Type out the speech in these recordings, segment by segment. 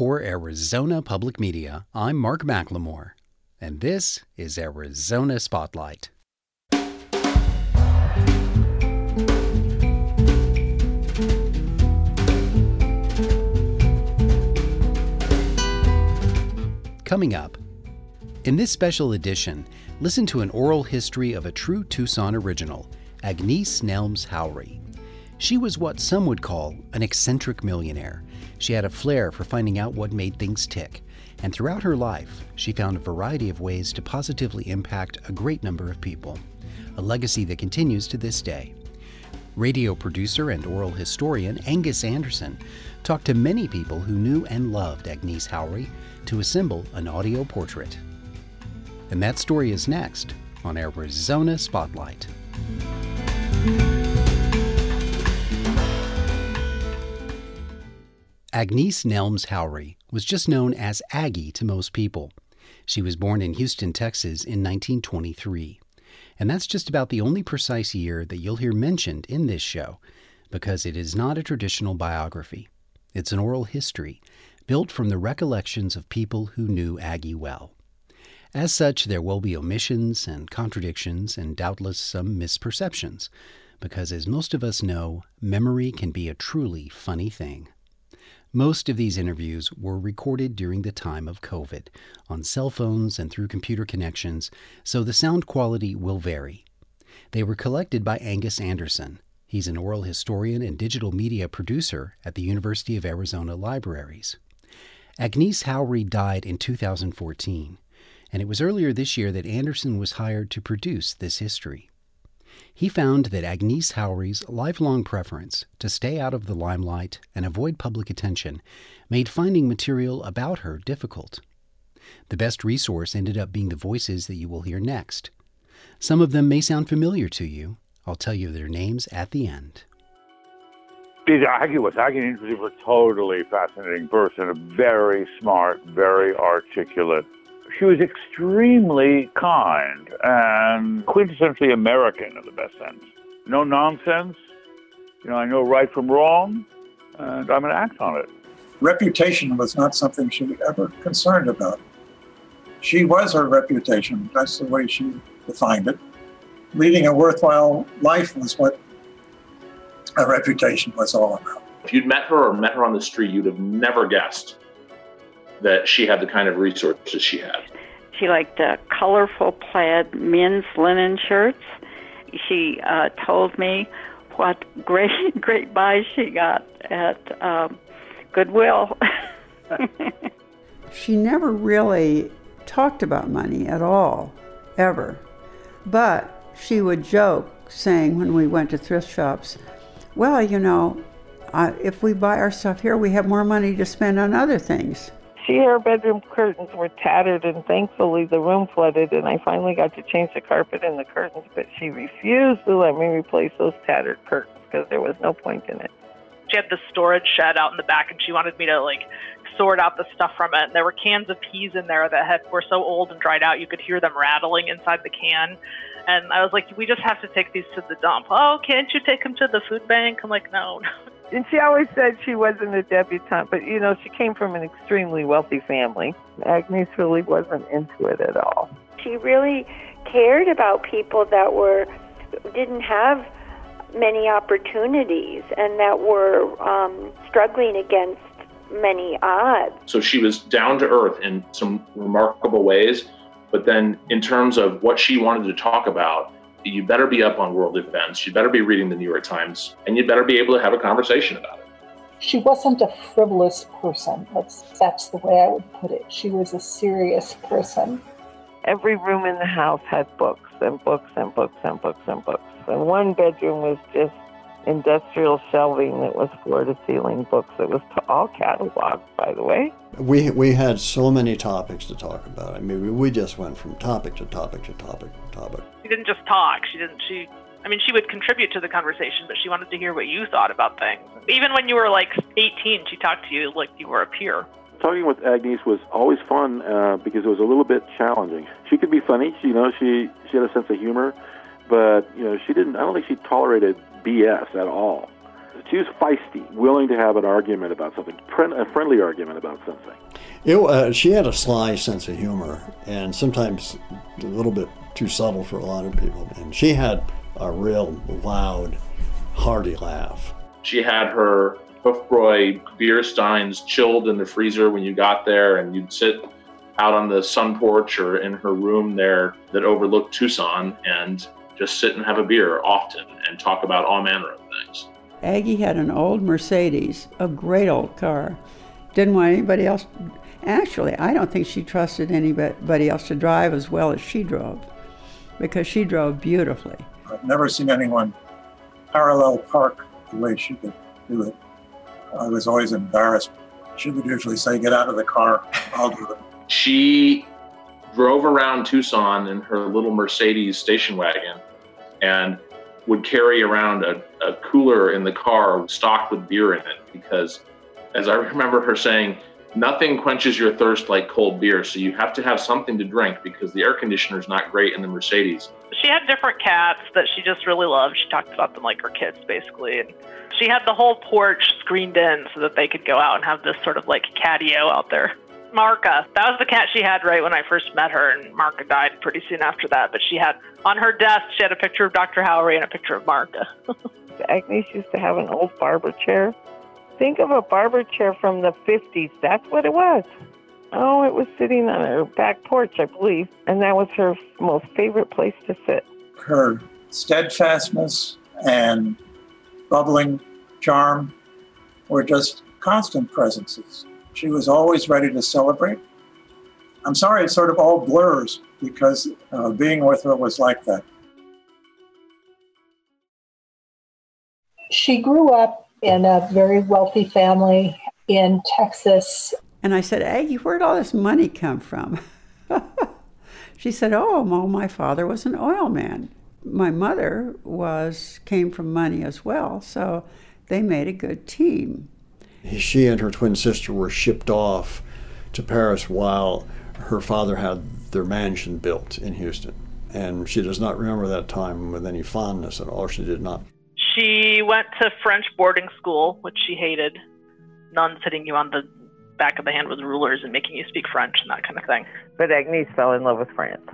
For Arizona Public Media, I'm Mark McLemore, and this is Arizona Spotlight. Coming up, in this special edition, listen to an oral history of a true Tucson original, Agnese Nelms Haury. She was what some would call an eccentric millionaire she had a flair for finding out what made things tick, and throughout her life, she found a variety of ways to positively impact a great number of people, a legacy that continues to this day. Radio producer and oral historian Angus Anderson talked to many people who knew and loved Agnes Haury to assemble an audio portrait. And that story is next on Arizona Spotlight. Agnese Nelms Haury was just known as Aggie to most people. She was born in Houston, Texas in 1923. And that's just about the only precise year that you'll hear mentioned in this show, because it is not a traditional biography. It's an oral history built from the recollections of people who knew Aggie well. As such, there will be omissions and contradictions and doubtless some misperceptions, because as most of us know, memory can be a truly funny thing. Most of these interviews were recorded during the time of COVID on cell phones and through computer connections, so the sound quality will vary. They were collected by Angus Anderson. He's an oral historian and digital media producer at the University of Arizona Libraries. Agnes Haury died in 2014, and it was earlier this year that Anderson was hired to produce this history. He found that Agnes Haury's lifelong preference to stay out of the limelight and avoid public attention made finding material about her difficult. The best resource ended up being the voices that you will hear next. Some of them may sound familiar to you. I'll tell you their names at the end. Aggie was Aggie was a totally fascinating person, a very smart, very articulate she was extremely kind and quintessentially American in the best sense. No nonsense. You know, I know right from wrong, and I'm going to act on it. Reputation was not something she was ever concerned about. She was her reputation. That's the way she defined it. Leading a worthwhile life was what a reputation was all about. If you'd met her or met her on the street, you'd have never guessed that she had the kind of resources she had. She liked uh, colorful plaid men's linen shirts. She uh, told me what great great buys she got at um, Goodwill. she never really talked about money at all, ever. But she would joke, saying when we went to thrift shops, well, you know, uh, if we buy our stuff here, we have more money to spend on other things. She, her bedroom curtains were tattered, and thankfully the room flooded, and I finally got to change the carpet and the curtains, but she refused to let me replace those tattered curtains because there was no point in it. She had the storage shed out in the back, and she wanted me to like sort out the stuff from it. And there were cans of peas in there that had were so old and dried out you could hear them rattling inside the can. And I was like, we just have to take these to the dump. Oh, can't you take them to the food bank? I'm like, no. And she always said she wasn't a debutante, but you know, she came from an extremely wealthy family. Agnes really wasn't into it at all. She really cared about people that were didn't have many opportunities and that were um, struggling against many odds. So she was down to earth in some remarkable ways, but then in terms of what she wanted to talk about, you better be up on world events. You better be reading the New York Times, and you better be able to have a conversation about it. She wasn't a frivolous person. That's that's the way I would put it. She was a serious person. Every room in the house had books and books and books and books and books. And one bedroom was just industrial shelving that was floor to ceiling books. It was all cataloged, by the way. We, we had so many topics to talk about. I mean, we just went from topic to topic to topic to topic. She didn't just talk. She didn't. She. I mean, she would contribute to the conversation, but she wanted to hear what you thought about things. Even when you were like 18, she talked to you like you were a peer. Talking with Agnes was always fun uh, because it was a little bit challenging. She could be funny, you know. She she had a sense of humor, but you know, she didn't. I don't think she tolerated BS at all. She was feisty, willing to have an argument about something, a friendly argument about something. It, uh, she had a sly sense of humor, and sometimes a little bit too subtle for a lot of people. And she had a real loud, hearty laugh. She had her Hofbräu beer steins chilled in the freezer when you got there, and you'd sit out on the sun porch or in her room there that overlooked Tucson and just sit and have a beer often and talk about all manner of things. Aggie had an old Mercedes, a great old car. Didn't want anybody else. Actually, I don't think she trusted anybody else to drive as well as she drove because she drove beautifully. I've never seen anyone parallel park the way she could do it. I was always embarrassed. She would usually say, Get out of the car, I'll do it. She drove around Tucson in her little Mercedes station wagon and would carry around a, a cooler in the car stocked with beer in it because, as I remember her saying, nothing quenches your thirst like cold beer. So you have to have something to drink because the air conditioner is not great in the Mercedes. She had different cats that she just really loved. She talked about them like her kids, basically. And she had the whole porch screened in so that they could go out and have this sort of like catio out there. Marka. That was the cat she had right when I first met her, and Marka died pretty soon after that. But she had on her desk, she had a picture of Dr. Haury and a picture of Marka. Agnes used to have an old barber chair. Think of a barber chair from the 50s. That's what it was. Oh, it was sitting on her back porch, I believe, and that was her most favorite place to sit. Her steadfastness and bubbling charm were just constant presences. She was always ready to celebrate. I'm sorry, it sort of all blurs because uh, being with her was like that. She grew up in a very wealthy family in Texas. And I said, Aggie, where'd all this money come from? she said, Oh, well, my father was an oil man. My mother was came from money as well, so they made a good team she and her twin sister were shipped off to Paris while her father had their mansion built in Houston. And she does not remember that time with any fondness at all. She did not. She went to French boarding school, which she hated. Nuns hitting you on the back of the hand with rulers and making you speak French and that kind of thing. But Agnes fell in love with France.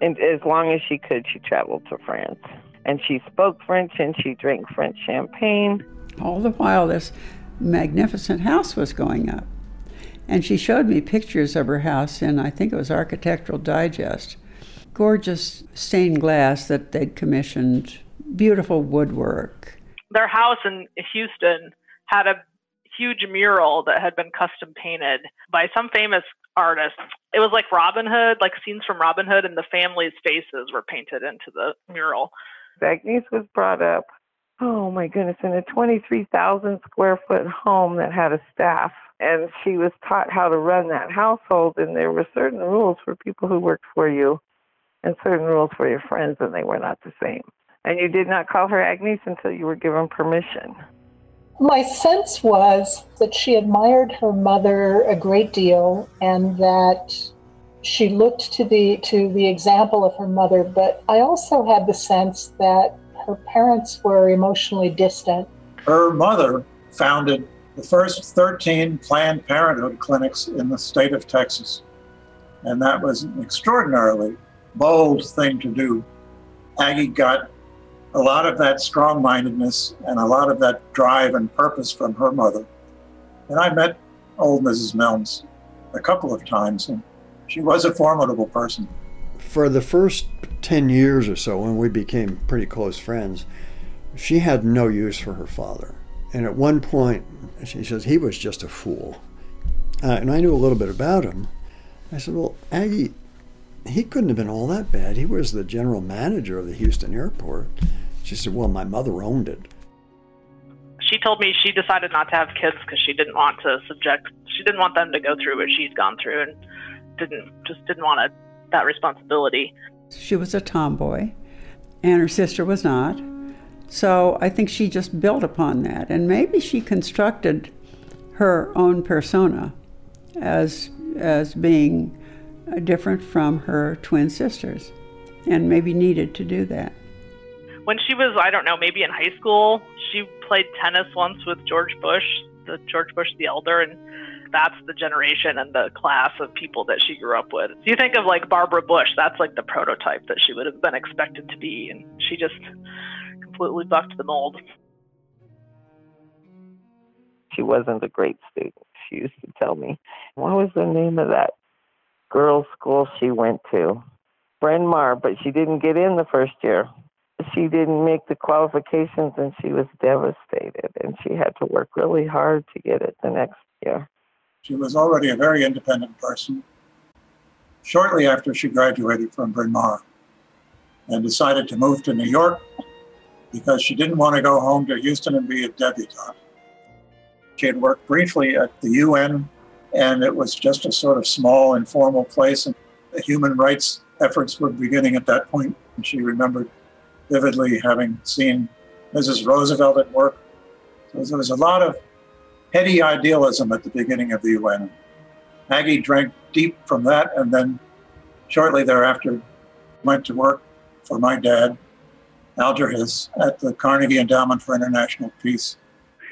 And as long as she could, she traveled to France. And she spoke French and she drank French champagne. All the while, this magnificent house was going up. And she showed me pictures of her house in, I think it was Architectural Digest. Gorgeous stained glass that they'd commissioned, beautiful woodwork. Their house in Houston had a huge mural that had been custom painted by some famous artist. It was like Robin Hood, like scenes from Robin Hood, and the family's faces were painted into the mural. Agnes was brought up oh my goodness, in a 23,000 square foot home that had a staff. And she was taught how to run that household. And there were certain rules for people who worked for you and certain rules for your friends, and they were not the same. And you did not call her Agnes until you were given permission. My sense was that she admired her mother a great deal and that she looked to the to the example of her mother, but I also had the sense that her parents were emotionally distant. Her mother founded the first 13 Planned Parenthood clinics in the state of Texas. And that was an extraordinarily bold thing to do. Aggie got a lot of that strong mindedness and a lot of that drive and purpose from her mother. And I met old Mrs. Nelms a couple of times, and she was a formidable person for the first 10 years or so, when we became pretty close friends, she had no use for her father. And at one point, she says, he was just a fool. Uh, and I knew a little bit about him. I said, well, Aggie, he couldn't have been all that bad. He was the general manager of the Houston airport. She said, well, my mother owned it. She told me she decided not to have kids because she didn't want to subject, she didn't want them to go through what she's gone through and didn't, just didn't want to that responsibility. She was a tomboy, and her sister was not. So I think she just built upon that. And maybe she constructed her own persona as, as being uh, different from her twin sisters, and maybe needed to do that. When she was, I don't know, maybe in high school, She played tennis once with George Bush, the George Bush the elder, and that's the generation and the class of people that she grew up with. You think of like Barbara Bush, that's like the prototype that she would have been expected to be, and she just completely bucked the mold. She wasn't a great student. She used to tell me, what was the name of that girls' school she went to? Bryn Mawr, but she didn't get in the first year. She didn't make the qualifications and she was devastated and she had to work really hard to get it the next year. She was already a very independent person shortly after she graduated from Bryn Mawr and decided to move to New York because she didn't want to go home to Houston and be a debutante. She had worked briefly at the UN, and it was just a sort of small, informal place, and the human rights efforts were beginning at that point. And she remembered vividly having seen Mrs. Roosevelt at work. So there was a lot of heady idealism at the beginning of the UN. Aggie drank deep from that, and then shortly thereafter went to work for my dad, Alger Hiss, at the Carnegie Endowment for International Peace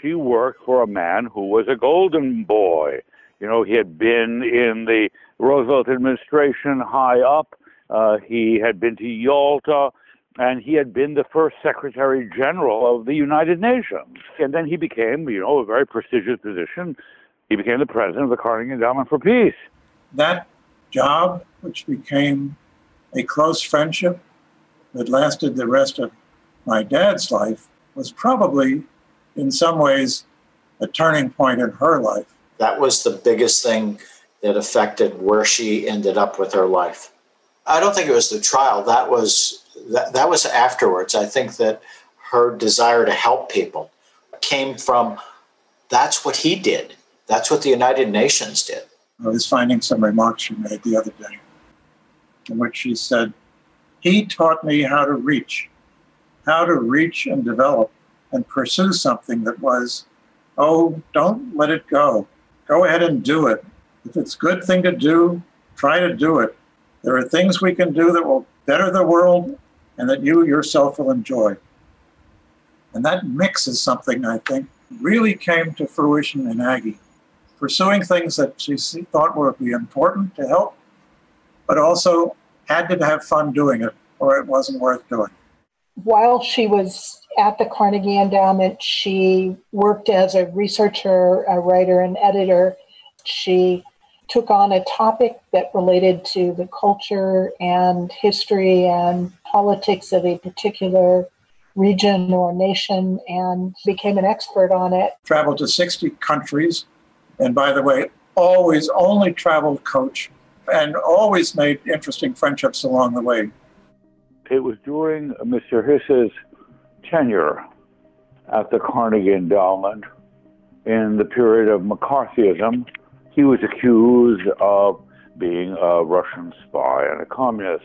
she worked for a man who was a golden boy. You know, he had been in the Roosevelt administration high up. Uh, he had been to Yalta, and he had been the first Secretary General of the United Nations. And then he became, you know, a very prestigious position. He became the president of the Carnegie Endowment for Peace. That job, which became a close friendship that lasted the rest of my dad's life, was probably in some ways, a turning point in her life. That was the biggest thing that affected where she ended up with her life. I don't think it was the trial. That was that, that was afterwards. I think that her desire to help people came from that's what he did. That's what the United Nations did. I was finding some remarks she made the other day in which she said, He taught me how to reach, how to reach and develop and pursue something that was, oh, don't let it go. Go ahead and do it. If it's a good thing to do, try to do it. There are things we can do that will better the world and that you yourself will enjoy. And that mix is something I think really came to fruition in Aggie. Pursuing things that she thought would be important to help, but also had to have fun doing it or it wasn't worth doing. While she was at the Carnegie Endowment. She worked as a researcher, a writer, and editor. She took on a topic that related to the culture and history and politics of a particular region or nation and became an expert on it. Traveled to 60 countries. And by the way, always only traveled coach and always made interesting friendships along the way. It was during Mr. Hiss's tenure at the Carnegie Endowment in the period of McCarthyism. He was accused of being a Russian spy and a communist.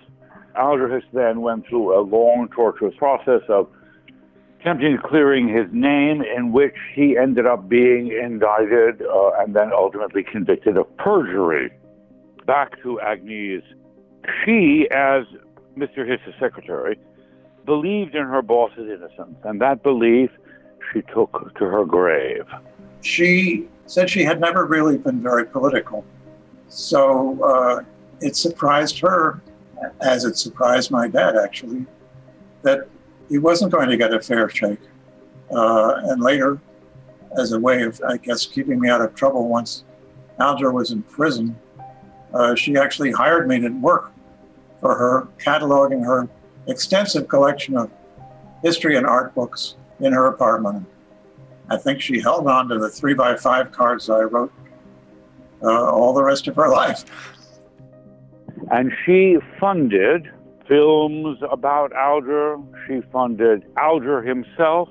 Hiss then went through a long, tortuous process of attempting to clearing his name, in which he ended up being indicted uh, and then ultimately convicted of perjury. Back to Agnes. She, as Mr. Hiss's secretary, believed in her boss's innocence, and that belief she took to her grave. She said she had never really been very political. So uh, it surprised her, as it surprised my dad actually, that he wasn't going to get a fair shake. Uh, and later, as a way of, I guess, keeping me out of trouble once Alger was in prison, uh, she actually hired me to work for her, cataloging her extensive collection of history and art books in her apartment. I think she held on to the three by five cards I wrote uh, all the rest of her life. And she funded films about Alger. She funded Alger himself.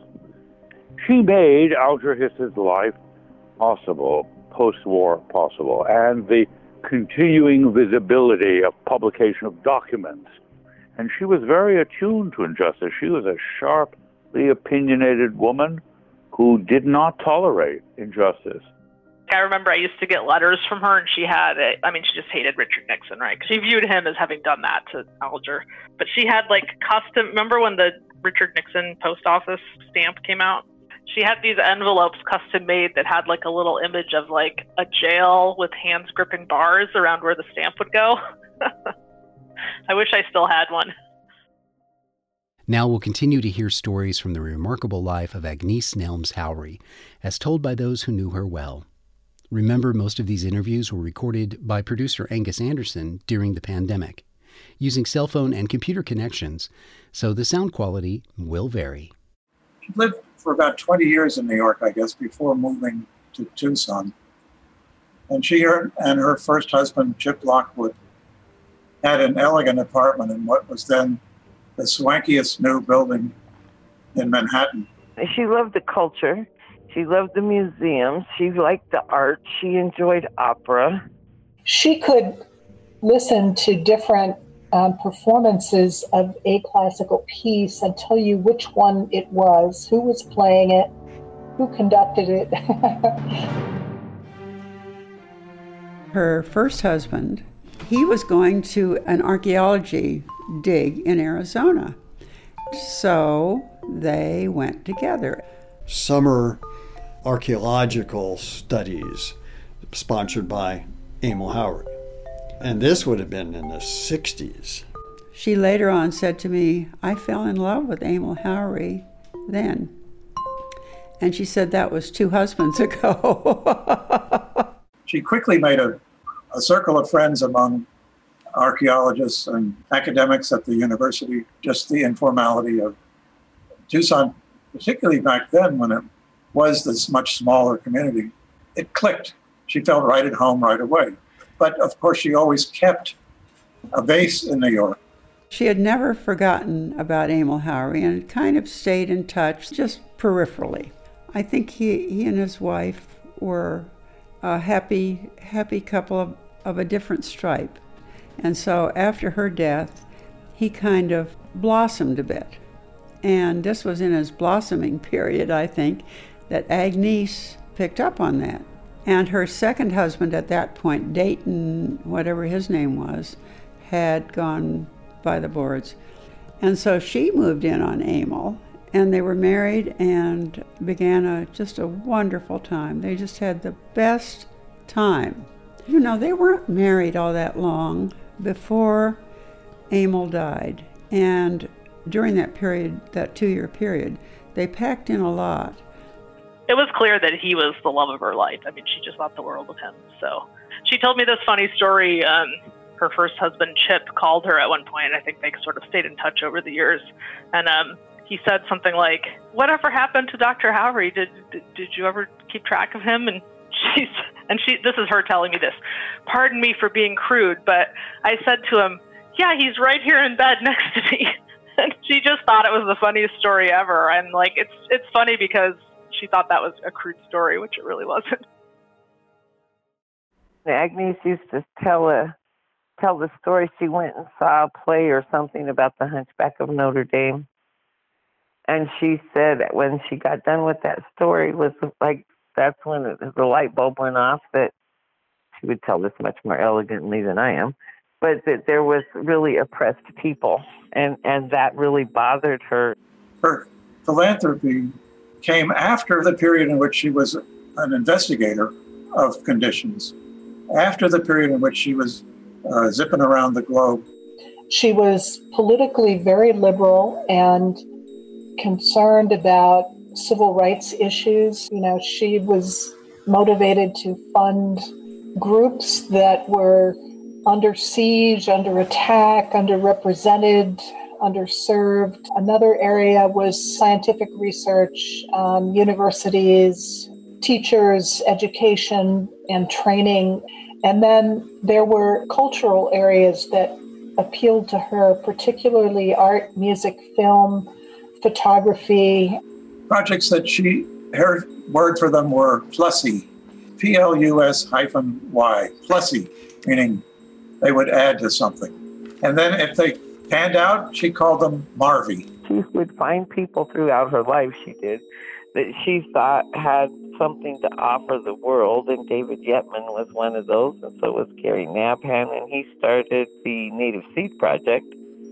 She made Alger Hiss's life possible, post war possible, and the continuing visibility of publication of documents and she was very attuned to injustice. She was a sharply opinionated woman who did not tolerate injustice. I remember I used to get letters from her, and she had, a, I mean, she just hated Richard Nixon, right? She viewed him as having done that to Alger. But she had like custom, remember when the Richard Nixon post office stamp came out? she had these envelopes custom made that had like a little image of like a jail with hands gripping bars around where the stamp would go. I wish I still had one. Now we'll continue to hear stories from the remarkable life of Agnes Nelms Haury, as told by those who knew her well. Remember, most of these interviews were recorded by producer Angus Anderson during the pandemic, using cell phone and computer connections, so the sound quality will vary. She lived for about 20 years in New York, I guess, before moving to Tucson. And she and her first husband, Chip Lockwood, had an elegant apartment in what was then the swankiest new building in Manhattan. She loved the culture. She loved the museums. She liked the art. She enjoyed opera. She could listen to different um, performances of a classical piece and tell you which one it was, who was playing it, who conducted it. Her first husband, he was going to an archaeology dig in Arizona. So they went together. Summer archaeological studies sponsored by Emil Haury. And this would have been in the 60s. She later on said to me, I fell in love with Emil Haury then. And she said that was two husbands ago. she quickly made a, a circle of friends among archaeologists and academics at the university, just the informality of Tucson, particularly back then when it was this much smaller community. It clicked. She felt right at home right away. But of course, she always kept a base in New York. She had never forgotten about Emil Haury and kind of stayed in touch just peripherally. I think he, he and his wife were a happy, happy couple of, of a different stripe. And so after her death, he kind of blossomed a bit. And this was in his blossoming period, I think, that Agnes picked up on that. And her second husband at that point, Dayton, whatever his name was, had gone by the boards. And so she moved in on Emil, and they were married and began a, just a wonderful time. They just had the best time. You know, they weren't married all that long before Emil died. And during that period, that two year period, they packed in a lot. It was clear that he was the love of her life. I mean, she just thought the world of him. So she told me this funny story. Um, her first husband, Chip, called her at one point. I think they sort of stayed in touch over the years. And um, he said something like, Whatever happened to Dr. Haury? Did, did, did you ever keep track of him? And she's and she this is her telling me this pardon me for being crude but i said to him yeah he's right here in bed next to me and she just thought it was the funniest story ever and like it's it's funny because she thought that was a crude story which it really wasn't agnes used to tell a tell the story she went and saw a play or something about the hunchback of notre dame and she said that when she got done with that story was like that's when the light bulb went off that she would tell this much more elegantly than I am, but that there was really oppressed people, and and that really bothered her. Her philanthropy came after the period in which she was an investigator of conditions, after the period in which she was uh, zipping around the globe. She was politically very liberal and concerned about civil rights issues. You know, she was motivated to fund groups that were under siege, under attack, underrepresented, underserved. Another area was scientific research, um, universities, teachers, education, and training. And then there were cultural areas that appealed to her, particularly art, music, film, photography, projects that she, her word for them were plusy, P L U S hyphen Y, plusy, meaning they would add to something. And then if they panned out, she called them Marvy. She would find people throughout her life, she did, that she thought had something to offer the world, and David Yetman was one of those, and so was Gary Nabhan, and he started the Native Seed Project,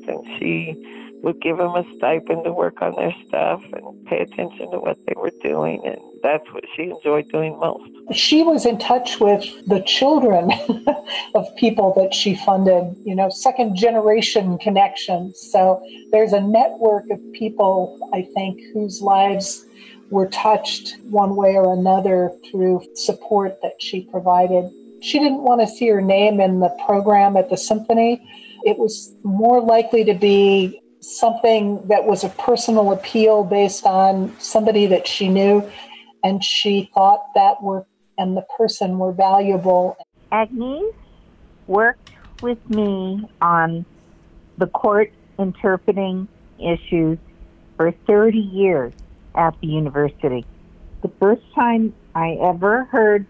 and she would give them a stipend to work on their stuff and pay attention to what they were doing. And that's what she enjoyed doing most. She was in touch with the children of people that she funded, you know, second generation connections. So there's a network of people, I think, whose lives were touched one way or another through support that she provided. She didn't want to see her name in the program at the symphony. It was more likely to be something that was a personal appeal based on somebody that she knew, and she thought that work and the person were valuable. Agnes worked with me on the court interpreting issues for 30 years at the university. The first time I ever heard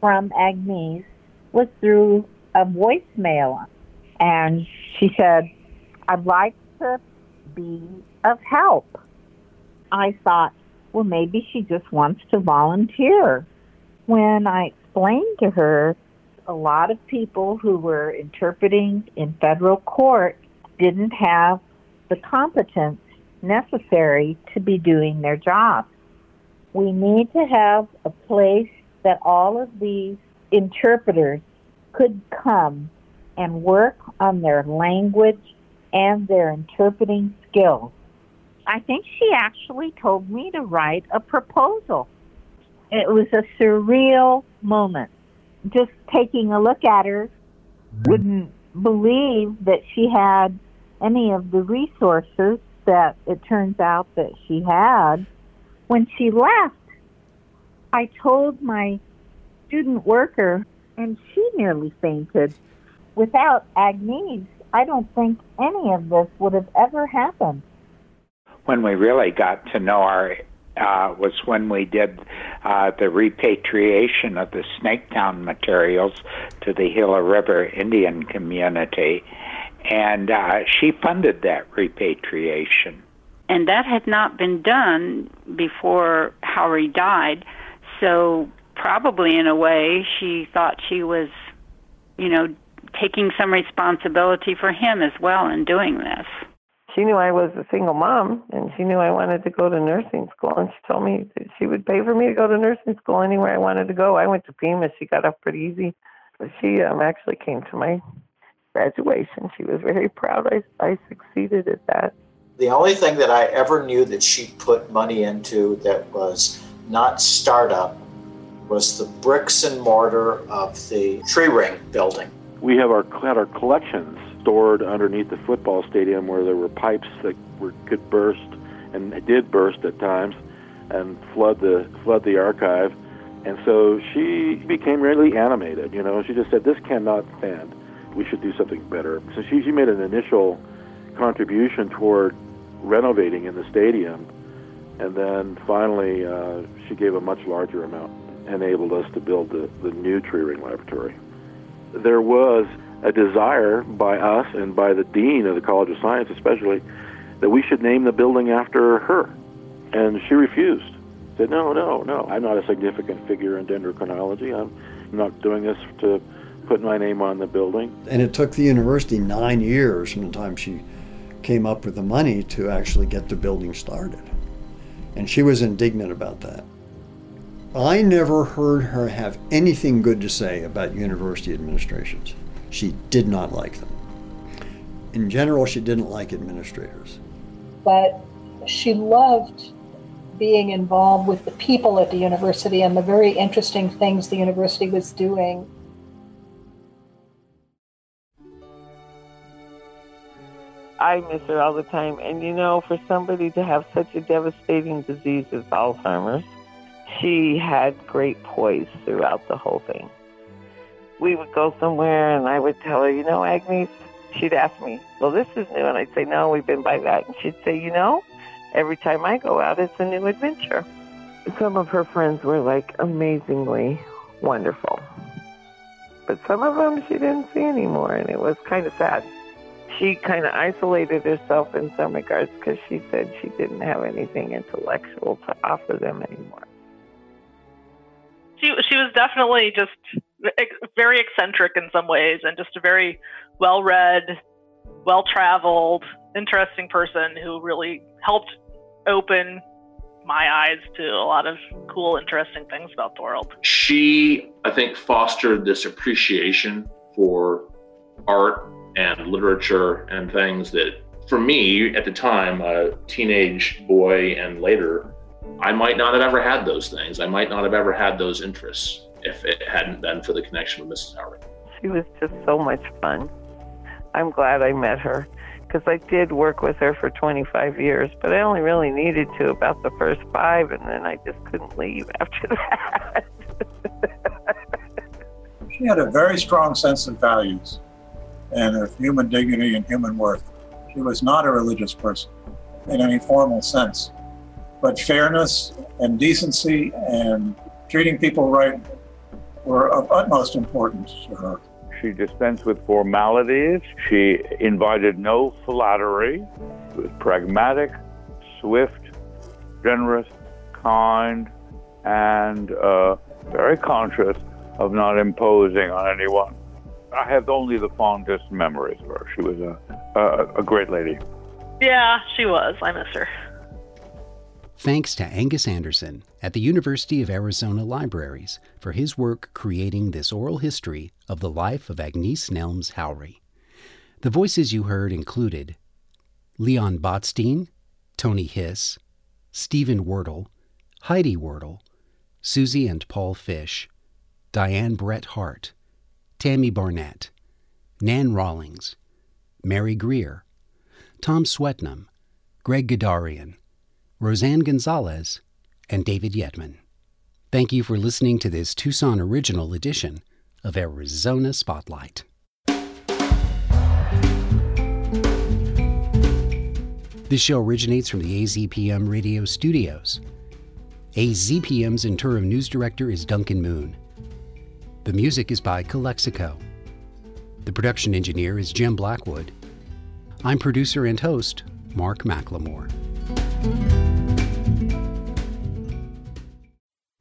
from Agnes was through a voicemail. And she said, I'd like to be of help. I thought, well, maybe she just wants to volunteer. When I explained to her, a lot of people who were interpreting in federal court didn't have the competence necessary to be doing their job. We need to have a place that all of these interpreters could come and work on their language and their interpreting skills. I think she actually told me to write a proposal. It was a surreal moment. Just taking a look at her, mm-hmm. wouldn't believe that she had any of the resources that it turns out that she had. When she left, I told my student worker, and she nearly fainted. Without Agnes, I don't think any of this would have ever happened. When we really got to know her uh, was when we did uh, the repatriation of the Snaketown materials to the Gila River Indian community and uh, she funded that repatriation. And that had not been done before Haury died, so probably in a way she thought she was, you know, taking some responsibility for him as well in doing this. She knew I was a single mom, and she knew I wanted to go to nursing school, and she told me that she would pay for me to go to nursing school anywhere I wanted to go. I went to Pima. She got off pretty easy. But she um, actually came to my graduation. She was very proud I, I succeeded at that. The only thing that I ever knew that she put money into that was not startup was the bricks and mortar of the tree ring building. We have our had our collections stored underneath the football stadium where there were pipes that were, could burst and did burst at times and flood the flood the archive. And so she became really animated. You know, she just said, "This cannot stand." we should do something better. So she, she made an initial contribution toward renovating in the stadium, and then finally uh, she gave a much larger amount, enabled us to build the, the new tree ring laboratory. There was a desire by us and by the dean of the College of Science, especially, that we should name the building after her, and she refused. Said, "No, no, no. I'm not a significant figure in dendrochronology. I'm not doing this to." put my name on the building. And it took the university nine years from the time she came up with the money to actually get the building started. And she was indignant about that. I never heard her have anything good to say about university administrations. She did not like them. In general, she didn't like administrators. But she loved being involved with the people at the university and the very interesting things the university was doing I miss her all the time. And you know, for somebody to have such a devastating disease as Alzheimer's, she had great poise throughout the whole thing. We would go somewhere and I would tell her, you know, Agnes, she'd ask me, well, this is new. And I'd say, no, we've been by that. And she'd say, you know, every time I go out, it's a new adventure. Some of her friends were like amazingly wonderful. But some of them she didn't see anymore, and it was kind of sad she kind of isolated herself in some regards because she said she didn't have anything intellectual to offer them anymore. She she was definitely just very eccentric in some ways, and just a very well-read, well-traveled, interesting person who really helped open my eyes to a lot of cool, interesting things about the world. She, I think, fostered this appreciation for art and literature and things that, for me at the time, a teenage boy and later, I might not have ever had those things. I might not have ever had those interests if it hadn't been for the connection with Mrs. Haury. She was just so much fun. I'm glad I met her because I did work with her for 25 years, but I only really needed to about the first five, and then I just couldn't leave after that. she had a very strong sense of values and of human dignity and human worth. She was not a religious person in any formal sense, but fairness and decency and treating people right were of utmost importance to her. She dispensed with formalities. She invited no flattery. She was pragmatic, swift, generous, kind, and uh, very conscious of not imposing on anyone. I have only the fondest memories of her. She was a, a, a great lady. Yeah, she was. I miss her. Thanks to Angus Anderson at the University of Arizona Libraries for his work creating this oral history of the life of Agnes Nelms Haury. The voices you heard included Leon Botstein, Tony Hiss, Stephen Wordle, Heidi Wordle, Susie and Paul Fish, Diane Brett Hart, Tammy Barnett, Nan Rawlings, Mary Greer, Tom Swetnam, Greg Gadarian, Roseanne Gonzalez, and David Yetman. Thank you for listening to this Tucson original edition of Arizona Spotlight. This show originates from the AZPM radio studios. AZPM's interim news director is Duncan Moon. The music is by Calexico. The production engineer is Jim Blackwood. I'm producer and host Mark McLemore.